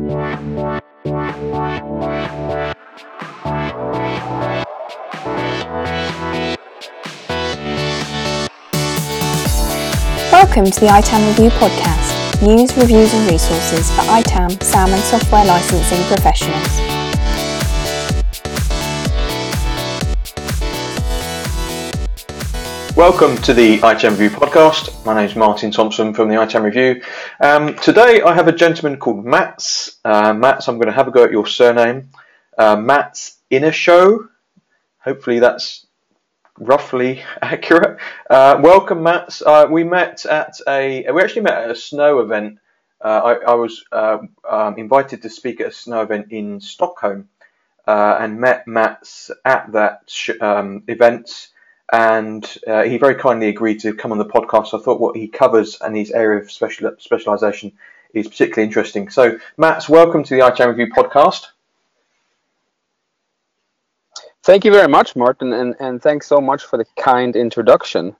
Welcome to the ITAM Review podcast, news, reviews and resources for ITAM, SAM and software licensing professionals. Welcome to the ITAM Review podcast. My name is Martin Thompson from the ITAM Review. Um, today I have a gentleman called Mats. Uh, Mats, I'm going to have a go at your surname. Uh, Mats Innershow. Hopefully that's roughly accurate. Uh, welcome, Mats. Uh, we met at a we actually met at a snow event. Uh, I, I, was uh, um, invited to speak at a snow event in Stockholm uh, and met Mats at that um, event. And uh, he very kindly agreed to come on the podcast. I thought what he covers and his area of special specialization is particularly interesting. So, Mats, welcome to the ITAM Review podcast. Thank you very much, Martin, and, and thanks so much for the kind introduction.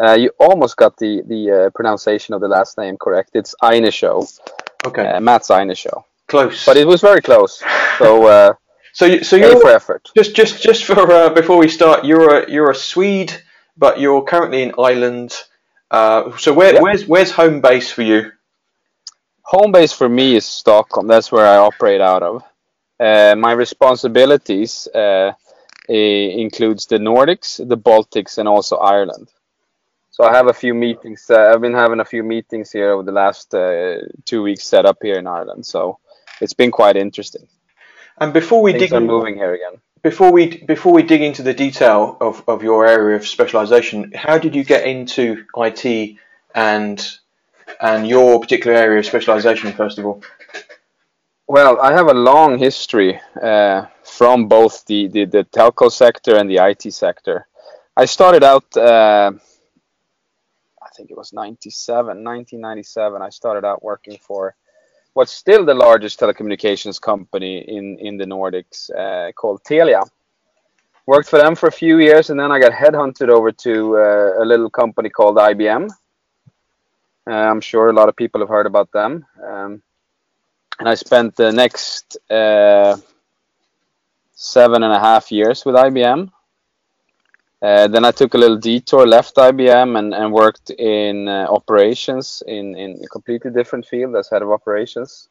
Uh, you almost got the the uh, pronunciation of the last name correct. It's Ajnesjo. Okay. Uh, Eine Show. Close. But it was very close. So uh, so so you're for effort. just just just for uh, before we start, you're a you're a Swede, but you're currently in Ireland. Uh, so where where's where's home base for you? Home base for me is Stockholm. That's where I operate out of. Uh, my responsibilities uh, includes the Nordics, the Baltics, and also Ireland. So I have a few meetings. Uh, I've been having a few meetings here over the last uh, two weeks set up here in Ireland. So it's been quite interesting. And before we Things dig are moving here again. before we before we dig into the detail of, of your area of specialization, how did you get into IT and and your particular area of specialization first of all? Well, I have a long history uh, from both the, the, the telco sector and the IT sector. I started out, uh, I think it was 97, 1997. I started out working for what's still the largest telecommunications company in, in the Nordics uh, called Telia. Worked for them for a few years and then I got headhunted over to uh, a little company called IBM. Uh, I'm sure a lot of people have heard about them. Um, and I spent the next uh, seven and a half years with IBM. Uh, then I took a little detour, left IBM, and, and worked in uh, operations in, in a completely different field as head of operations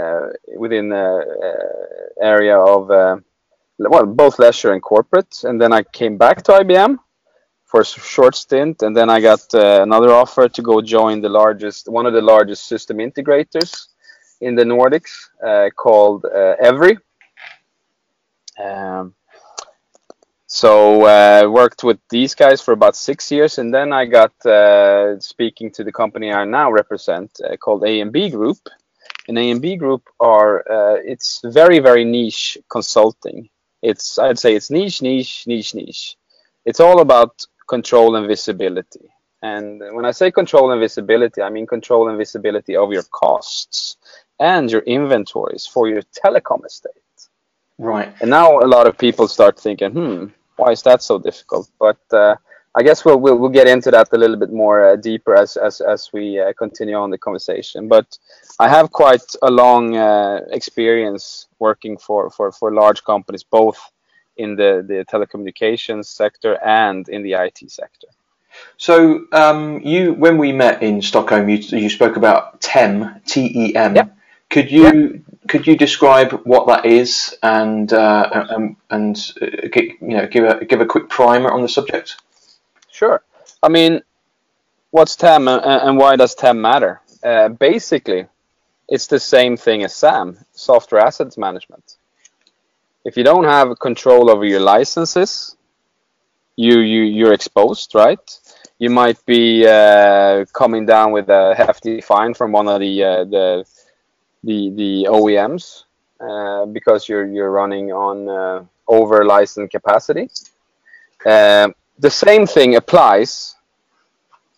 uh, within the uh, area of uh, well both leisure and corporate. And then I came back to IBM for a short stint, and then I got uh, another offer to go join the largest, one of the largest system integrators in the Nordics uh, called uh, Evry. Um, so uh, worked with these guys for about six years, and then I got uh, speaking to the company I now represent uh, called A&B Groep. And A&B Groep are uh, it's very very niche consulting. It's I'd say it's niche niche niche niche. It's all about control and visibility. And when I say control and visibility, I mean control and visibility of your costs and your inventories for your telecom estate. Right. And now a lot of people start thinking, hmm, why is that so difficult? But uh, I guess we'll, we'll we'll get into that a little bit more uh, deeper as as as we uh, continue on the conversation. But I have quite a long uh, experience working for, for for large companies, both in the the telecommunications sector and in the IT sector. So um, you when we met in Stockholm, you you spoke about TEM, T E M. Yeah. Could you could you describe what that is and uh, and, and uh, you know give a give a quick primer on the subject? Sure. I mean, what's TEM and, and why does TEM matter? Uh, basically, it's the same thing as SAM, software assets management. If you don't have control over your licenses, you you you're exposed, right? You might be uh, coming down with a hefty fine from one of the uh, the the the OEMs uh, because you're you're running on uh, over licensed capacity. Uh, the same thing applies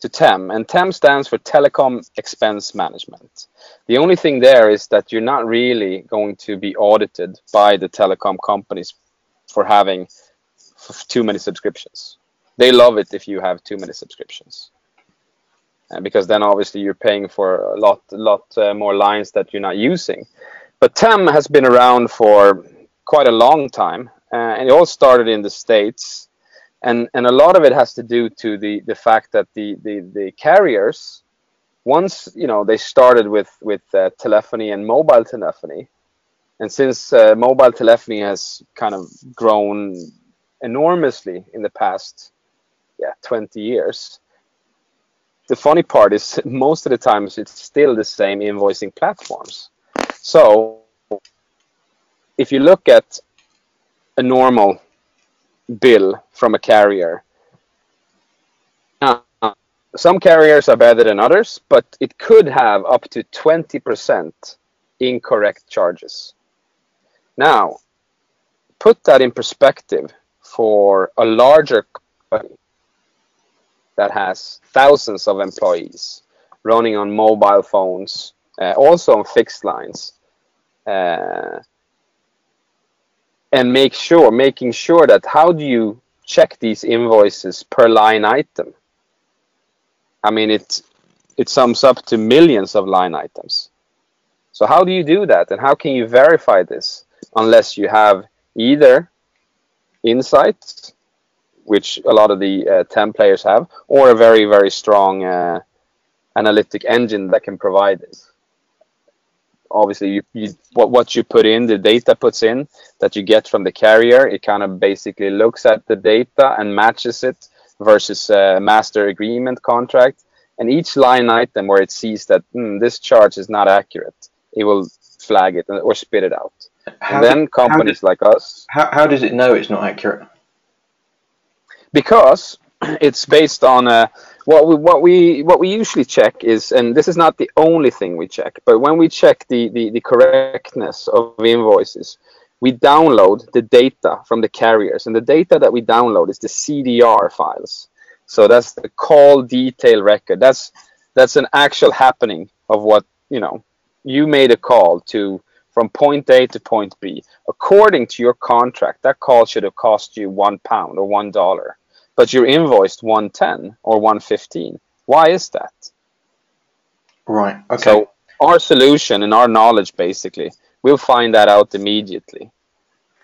to TEM, and TEM stands for Telecom Expense Management. The only thing there is that you're not really going to be audited by the telecom companies for having too many subscriptions. They love it if you have too many subscriptions. Uh, because then obviously you're paying for a lot, lot uh, more lines that you're not using. but TEM has been around for quite a long time, uh, and it all started in the states, and and a lot of it has to do to the the fact that the the, the carriers, once you know they started with with telephony and mobile telephony, and since uh, mobile telephony has kind of grown enormously in the past yeah 20 years the funny part is most of the times it's still the same invoicing platforms. So if you look at a normal bill from a carrier some carriers are better than others but it could have up to 20% incorrect charges. Now put that in perspective for a larger company that has thousands of employees running on mobile phones, uh, also on fixed lines, uh, and make sure, making sure that how do you check these invoices per line item? I mean, it it sums up to millions of line items. So how do you do that, and how can you verify this unless you have either insights, which a lot of the uh, TEM players have, or a very, very strong uh, analytic engine that can provide this. Obviously, you, you, what, what you put in, the data puts in that you get from the carrier, it kind of basically looks at the data and matches it versus a master agreement contract. And each line item where it sees that mm, this charge is not accurate, it will flag it or spit it out. How and then companies like us. How, how does it know it's not accurate? Because it's based on uh, what we what we what we usually check is, and this is not the only thing we check, but when we check the the, the correctness of invoices, we download the data from the carriers, and the data that we download is the CDR files. So that's the call detail record. That's that's an actual happening of what you know. You made a call to from point A to point B. According to your contract, that call should have cost you one pound or one dollar, but you're invoiced 110 or 115. Why is that? Right. Okay. So our solution and our knowledge basically, we'll find that out immediately.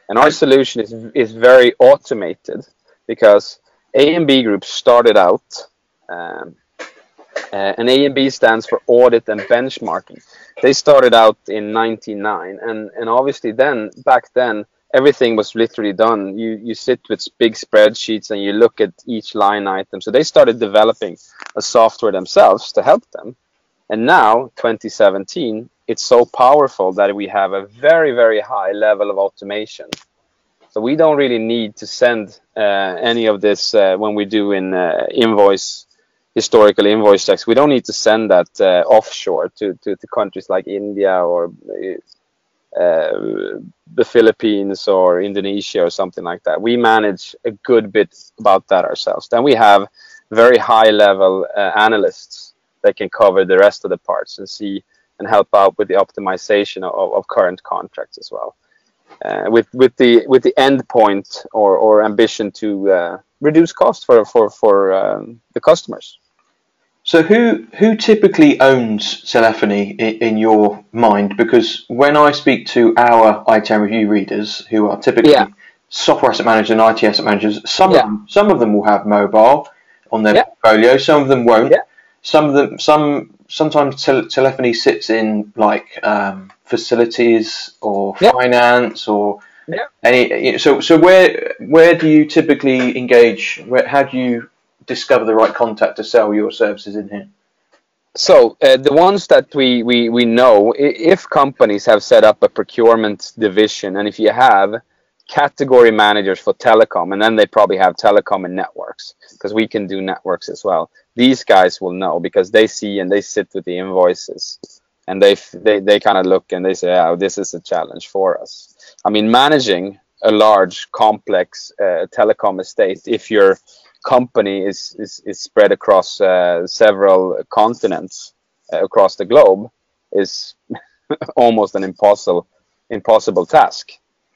And our solution is is very automated because A and B groups started out um, uh, and A&B stands for audit and benchmarking. They started out in 99 and, and obviously then, back then, everything was literally done. You, you sit with big spreadsheets and you look at each line item. So they started developing a software themselves to help them. And now, 2017, it's so powerful that we have a very, very high level of automation. So we don't really need to send uh, any of this uh, when we do in uh, invoice historical invoice checks. We don't need to send that uh, offshore to, to, to, countries like India or uh, the Philippines or Indonesia or something like that. We manage a good bit about that ourselves. Then we have very high level uh, analysts that can cover the rest of the parts and see and help out with the optimization of, of current contracts as well. Uh, with with the with the end point or, or ambition to uh, reduce cost for for for um, the customers. So who who typically owns telephony in, in, your mind? Because when I speak to our ITAM review readers, who are typically yeah. software asset managers and IT asset managers, some yeah. of them, some of them will have mobile on their yeah. portfolio, some of them won't. Some of them, some sometimes te- telephony sits in like um, facilities or finance or any. So so where where do you typically engage? Where, how do you discover the right contact to sell your services in here? So uh, the ones that we, we, we know, if companies have set up a procurement division, and if you have category managers for telecom, and then they probably have telecom and networks, because we can do networks as well. These guys will know because they see and they sit with the invoices, and they they, they kind of look and they say, "Oh, this is a challenge for us." I mean, managing a large, complex uh, telecom estate, if you're company is is, is spread across uh, several continents uh, across the globe is almost an impossible impossible task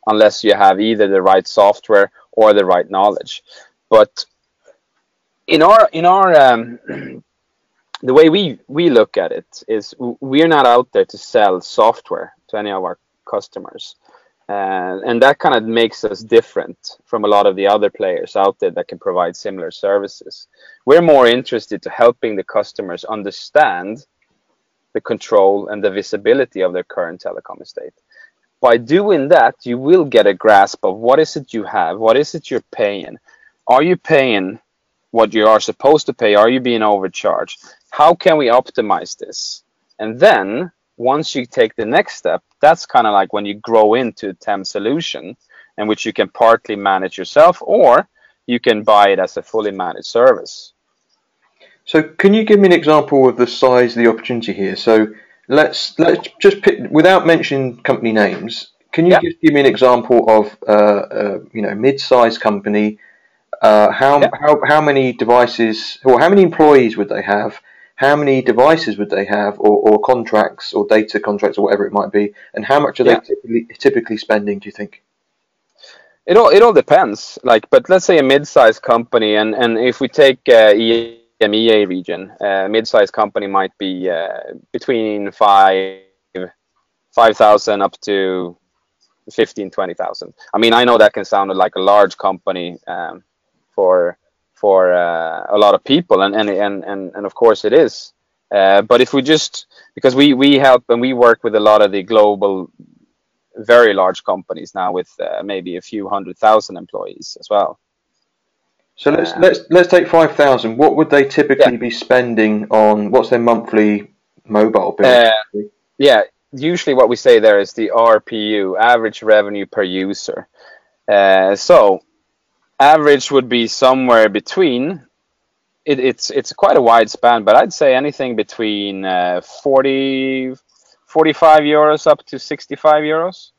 unless you have either the right software or the right knowledge but in our in our um, the way we we look at it is we're not out there to sell software to any of our customers. Uh, and that kind of makes us different from a lot of the other players out there that can provide similar services. We're more interested to helping the customers understand the control and the visibility of their current telecom estate. By doing that, you will get a grasp of what is it you have, what is it you're paying. Are you paying what you are supposed to pay? Are you being overcharged? How can we optimize this? And then once you take the next step, that's kind of like when you grow into a TEM solution, in which you can partly manage yourself, or you can buy it as a fully managed service. So, can you give me an example of the size of the opportunity here? So, let's let's just pick without mentioning company names. Can you yeah. just give me an example of uh, uh, you know mid-sized company? Uh, how yeah. how how many devices or how many employees would they have? How many devices would they have, or, or contracts, or data contracts, or whatever it might be, and how much are yeah. they typically, typically spending? Do you think? It all it all depends. Like, but let's say a mid-sized company, and and if we take uh, EMEA region, a mid-sized company might be uh, between five five thousand up to 15 20,000. I mean, I know that can sound like a large company um, for for uh, a lot of people, and and and and, and of course it is. Uh, but if we just because we we help and we work with a lot of the global, very large companies now with uh, maybe a few hundred thousand employees as well. So let's uh, let's let's take five thousand. What would they typically yeah. be spending on? What's their monthly mobile bill? Uh, yeah, usually what we say there is the ARPU, average revenue per user. Uh, so average would be somewhere between. It, it's it's quite a wide span, but I'd say anything between uh, 40, 45 euros up to 65 euros.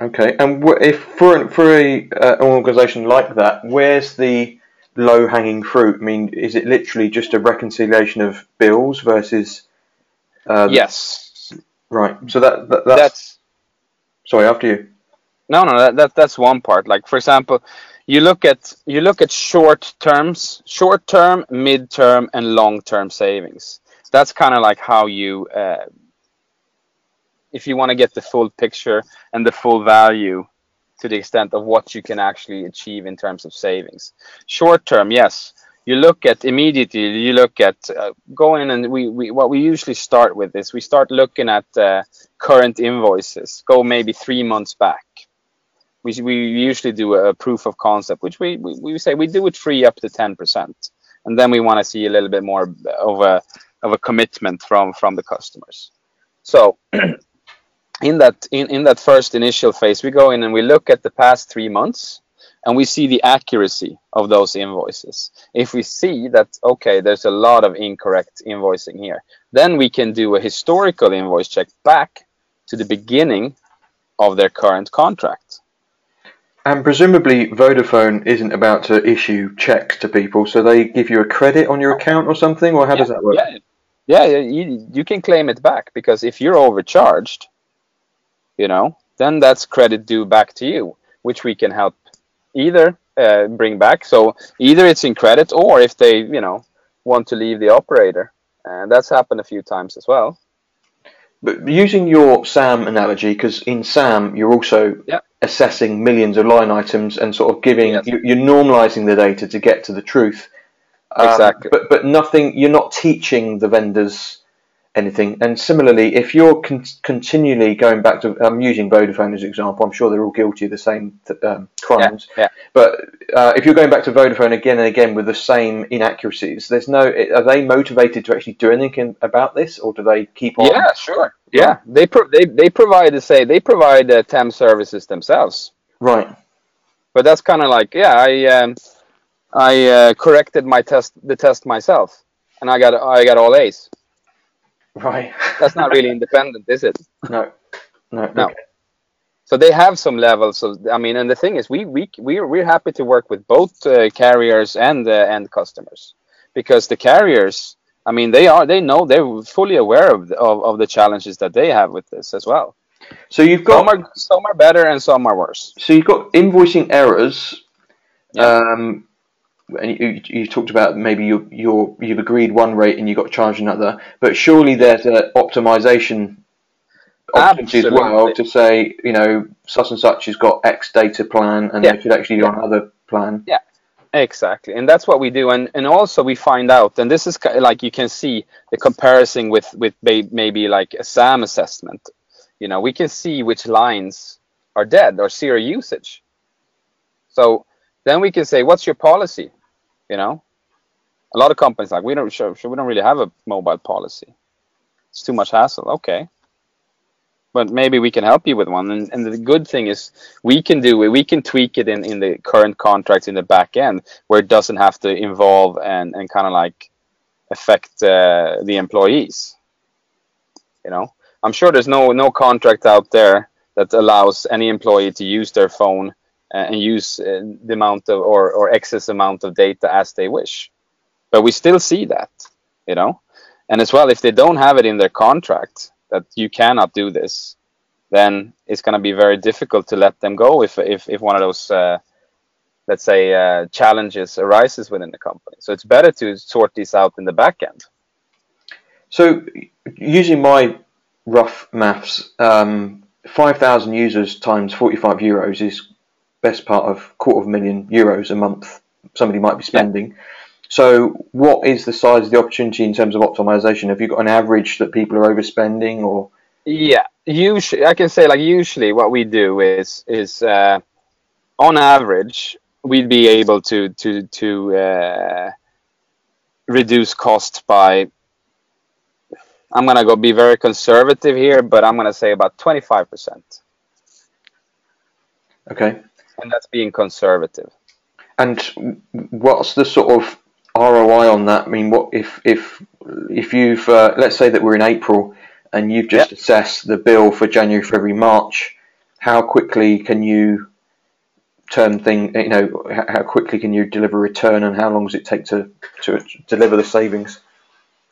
Okay, and if for for a, uh, an organisation like that, where's the low hanging fruit? I mean, is it literally just a reconciliation of bills versus? Uh, yes. Right. So that, that that's, that's. Sorry, after you. No, no, that, that that's one part. Like for example, you look at you look at short terms, short term, mid term, and long term savings. That's kind of like how you, uh, if you want to get the full picture and the full value to the extent of what you can actually achieve in terms of savings. Short term, yes, you look at immediately. You look at uh, going in and we, we what we usually start with is we start looking at uh, current invoices. Go maybe three months back we, we usually do a proof of concept, which we, we, we say we do it free up to 10%. And then we want to see a little bit more of a, of a commitment from, from the customers. So in that, in, in that first initial phase, we go in and we look at the past three months and we see the accuracy of those invoices. If we see that, okay, there's a lot of incorrect invoicing here, then we can do a historical invoice check back to the beginning of their current contract. And presumably Vodafone isn't about to issue checks to people, so they give you a credit on your account or something, or how yeah, does that work? Yeah, yeah, you, you can claim it back because if you're overcharged, you know, then that's credit due back to you, which we can help either uh, bring back. So either it's in credit, or if they, you know, want to leave the operator, and that's happened a few times as well. But using your SAM analogy, because in SAM you're also yeah assessing millions of line items and sort of giving yes. you, are normalizing the data to get to the truth. Um, exactly. But but nothing. You're not teaching the vendors anything. And similarly, if you're con- continually going back to, I'm using Vodafone as an example. I'm sure they're all guilty of the same um, crimes. Yeah, yeah. But uh, if you're going back to Vodafone again and again with the same inaccuracies, there's no. Are they motivated to actually do anything about this, or do they keep on? Yeah, sure. Yeah, they pro- they they provide to say they provide uh, TEM services themselves. Right. But that's kind of like yeah, I um, I uh, corrected my test the test myself, and I got I got all A's. Right. That's not really independent, is it? No. No. No. Okay. So they have some levels of. I mean, and the thing is, we we we're we're happy to work with both uh, carriers and uh, end customers because the carriers I mean, they are they know they're fully aware of, of, of the challenges that they have with this as well. So you've got some are, some are better and some are worse. So you've got invoicing errors. Yeah. Um, and you, you talked about maybe you you you've agreed one rate and you got charged another, but surely there's an optimization opportunity as well to say, you know, such and such has got X data plan, and Yeah. they should actually do another plan. Yeah, exactly, and that's what we do, and and also we find out, and this is like you can see the comparison with with maybe like a SAM assessment. You know, we can see which lines are dead or zero usage. So then we can say, what's your policy? You know, a lot of companies like we don't we don't really have a mobile policy. It's too much hassle. Okay, but maybe we can help you with one. And, and the good thing is we can do it. We can tweak it in, in the current contracts in the back end where it doesn't have to involve and, and kind of like affect uh, the employees. You know, I'm sure there's no no contract out there that allows any employee to use their phone and use uh, the amount of or, or excess amount of data as they wish. But we still see that, you know. And as well, if they don't have it in their contract that you cannot do this, then it's going to be very difficult to let them go if if, if one of those uh, let's say uh, challenges arises within the company. So it's better to sort these out in the back end. So, using my rough maths, um, 5,000 users times 45 euros is best part of quarter of a million euros a month somebody might be spending. So, what is the size of the opportunity in terms of optimization? Have you got an average that people are overspending, or Yeah, usually I can say like usually what we do is is uh, on average we'd be able to to to uh, reduce cost by I'm gonna go be very conservative here, but I'm gonna say about 25 percent, okay? And that's being conservative. And what's the sort of ROI on that? I mean, what if if if you've uh, let's say that we're in April and you've just assessed the bill for January, February, March, how quickly can you turn thing? You know, how quickly can you deliver a return, and how long does it take to to deliver the savings?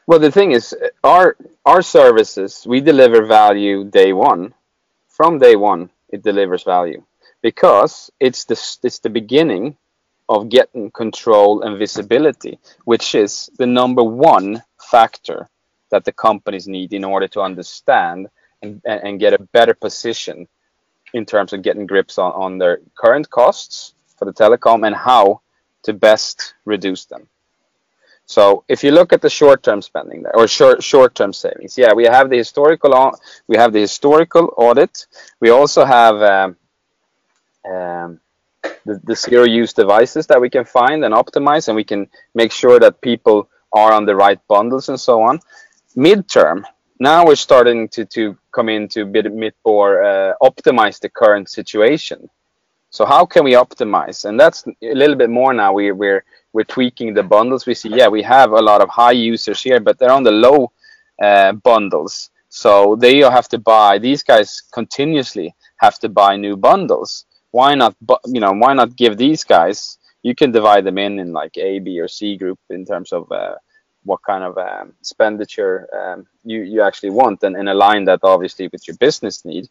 Well, the thing is, our our services we deliver value day one. From day one, it delivers value because it's the it's the beginning of getting control and visibility, which is the number one factor that the companies need in order to understand and, and get a better position in terms of getting grips on, on their current costs for the telecom and how to best reduce them. So if you look at the short-term spending there, or short short-term savings, yeah, we have the historical we have the historical audit. We also have um, um, the, the zero-use devices that we can find and optimize, and we can make sure that people are on the right bundles and so on. Midterm, now we're starting to to come into bit, bit more uh, optimize the current situation. So how can we optimize? And that's a little bit more now. We, we're we're tweaking the bundles. We see, yeah, we have a lot of high users here, but they're on the low uh, bundles. So they have to buy. These guys continuously have to buy new bundles. Why not? You know, why not give these guys? You can divide them in in like A, B, or C group in terms of uh, what kind of um, expenditure um, you you actually want, and, and align that obviously with your business need.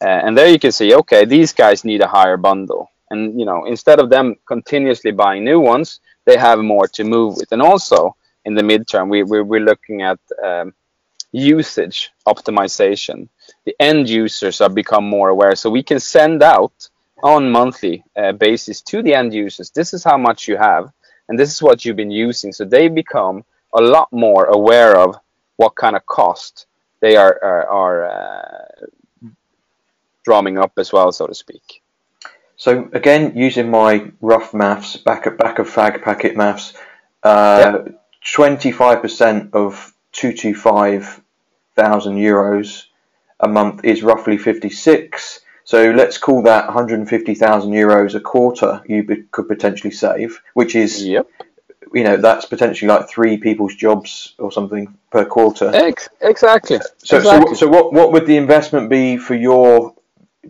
Uh, and there you can see, okay, these guys need a higher bundle. And you know, instead of them continuously buying new ones, they have more to move with. And also in the midterm, we, we we're looking at um, usage optimization. The end users have become more aware, so we can send out on monthly uh, basis to the end users. This is how much you have, and this is what you've been using. So they become a lot more aware of what kind of cost they are are, are uh, drumming up as well, so to speak. So again, using my rough maths, back of back of fag packet maths, twenty five percent of two two five thousand euros a month is roughly fifty six. So let's call that one hundred and fifty thousand euros a quarter. You be, could potentially save, which is Yep. you know that's potentially like three people's jobs or something per quarter. Ex- exactly. So, exactly. so, so what, what would the investment be for your,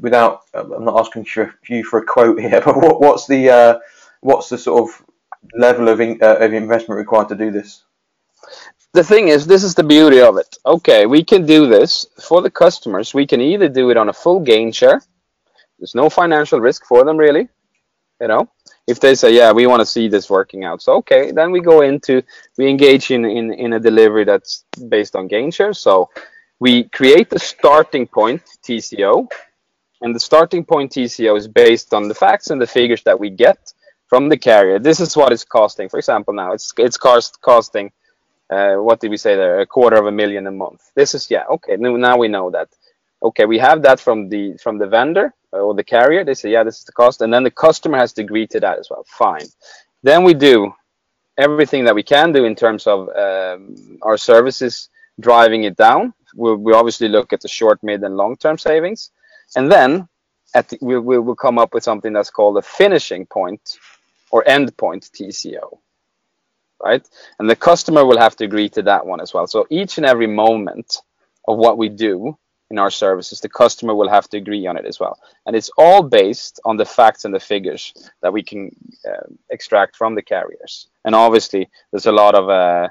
without, I'm not asking for you for a quote here, but what, what's the, uh, what's the sort of level of, in, uh, of investment required to do this? The thing is, this is the beauty of it. Okay, we can do this for the customers. We can either do it on a full gain share. There's no financial risk for them, really. You know, if they say, "Yeah, we want to see this working out," so okay, then we go into we engage in in, in a delivery that's based on gain share. So we create the starting point TCO, and the starting point TCO is based on the facts and the figures that we get from the carrier. This is what it's costing. For example, now it's it's cost costing. Uh, what did we say there? A quarter of a million a month. This is yeah okay. Now we know that. Okay, we have that from the from the vendor or the carrier. They say yeah, this is the cost, and then the customer has to agree to that as well. Fine. Then we do everything that we can do in terms of um, our services driving it down. we we obviously look at the short, mid, and long-term savings, and then at the, we we will come up with something that's called a finishing point or endpoint TCO, right? And the customer will have to agree to that one as well. So each and every moment of what we do in our services, the customer will have to agree on it as well. And it's all based on the facts and the figures that we can uh, extract from the carriers. And obviously, there's a lot of uh,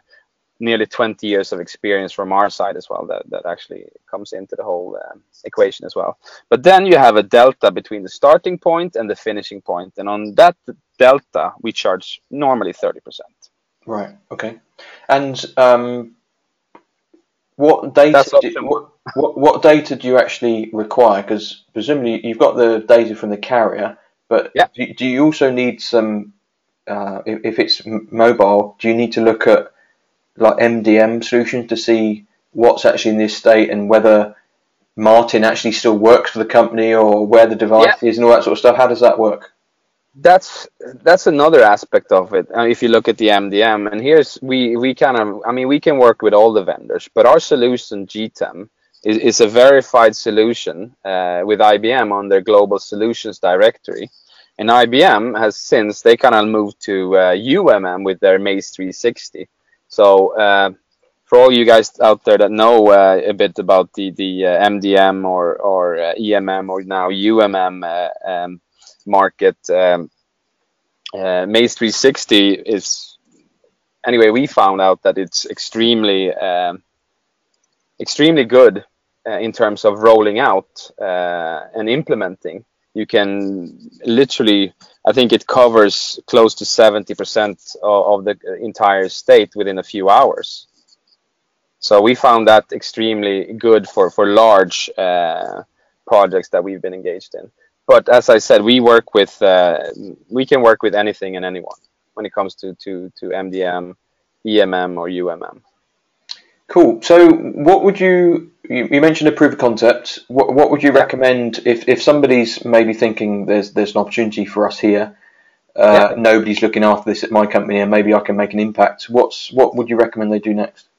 nearly 20 years of experience from our side as well that, that actually comes into the whole uh, equation as well. But then you have a delta between the starting point and the finishing point. And on that delta, we charge normally 30%. Right. Okay. And um, what data? Do, what, what, what data do you actually require? Because presumably you've got the data from the carrier, but yeah. do, do you also need some? Uh, if, if it's mobile, do you need to look at like MDM solutions to see what's actually in this state and whether Martin actually still works for the company or where the device yeah. is and all that sort of stuff? How does that work? That's that's another aspect of it uh, if you look at the mdm and here's we we kind of i mean we can work with all the vendors but our solution gtem is, is a verified solution uh, with ibm on their global solutions directory. And ibm has since they kind of moved to uh, umm with their MaaS360 so uh, for all you guys out there that know uh, a bit about the the uh, mdm or or emm or now umm um, market. Um, uh, MaaS360 is anyway. We found out that it's extremely um, extremely good uh, in terms of rolling out uh, and implementing. You can literally, I think it covers close to 70% of, of the entire state within a few hours. So we found that extremely good for for large uh, projects that we've been engaged in but as I said, we work with uh, we can work with anything and anyone when it comes to to to MDM, EMM, or UMM. Cool. So, what would you you, mentioned a proof of concept? What what would you recommend if if somebody's maybe thinking there's there's an opportunity for us here? Uh, yeah. Nobody's looking after this at my company, and maybe I can make an impact. What's what would you recommend they do next?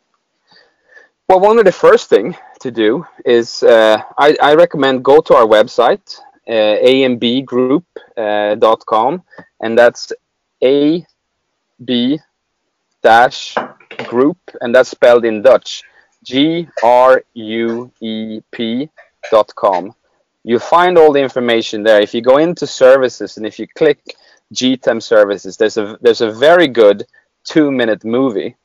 Well, one of the first thing to do is uh, I, I recommend go to our website uh, ambgroup.com, uh, and that's A B dash group, and that's spelled in Dutch. G R U E P dot com. You find all the information there. If you go into services and if you click GTEM services, there's a there's a very good two minute movie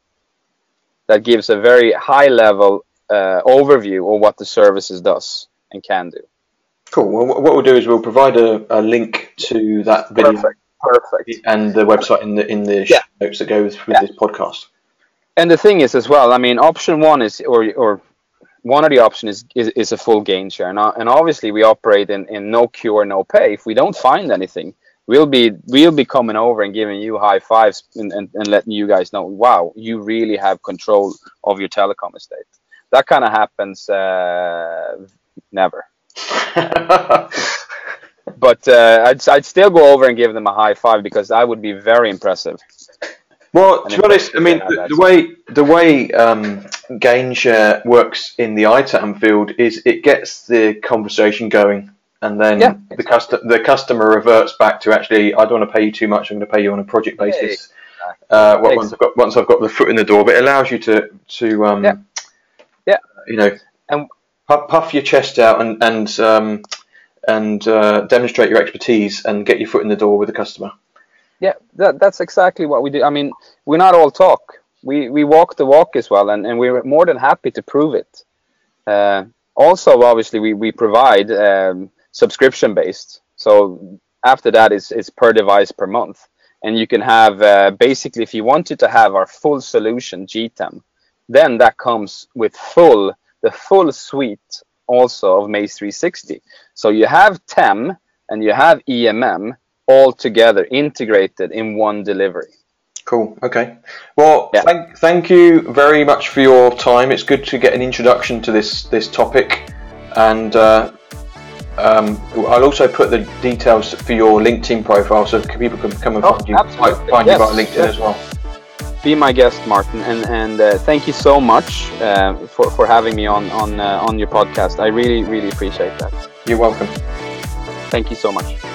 that gives a very high level uh, overview of what the services does and can do. Cool. Well, what we'll do is we'll provide a, a link to that video. Perfect. Perfect. And the website in the in the yeah. notes that go with, with yeah. this podcast. And the thing is, as well, I mean, option one is, or or one of the options is, is, is a full gain share. And, and obviously, we operate in, in no cure, no pay. If we don't find anything, we'll be we'll be coming over and giving you high fives and, and, and letting you guys know, wow, you really have control of your telecom estate. That kind of happens uh, never. but uh, I'd, I'd still go over and give them a high five because that would be very impressive. Well, to be honest, I mean the, the, way the way um, gain share works in the ITAM field is it gets the conversation going, and then yeah, the exactly. custom the customer reverts back to actually I don't want to pay you too much. I'm going to pay you on a project basis. Uh, once I've got once I've got the foot in the door, but it allows you to to um, yeah. yeah, you know, and puff your chest out and and um, and uh, demonstrate your expertise and get your foot in the door with the customer. Yeah, that, that's exactly what we do. I mean, we're not all talk. We we walk the walk as well, and, and we're more than happy to prove it. Uh, also, obviously, we we provide um, subscription based. So after that, it's it's per device per month, and you can have uh, basically if you wanted to have our full solution GTEM, then that comes with full the full suite also of MaaS360. So you have TEM and you have EMM all together integrated in one delivery. Cool. Okay. Well, Yeah. thank thank you very much for your time. It's good to get an introduction to this this topic, and uh, um, I'll also put the details for your LinkedIn profile so people can come and Oh, find you absolutely. find Yes, you via LinkedIn yes. as well. Be my guest, Martin, and and uh, thank you so much uh, for for having me on on uh, on your podcast. I really really appreciate that. You're welcome. Thank you so much.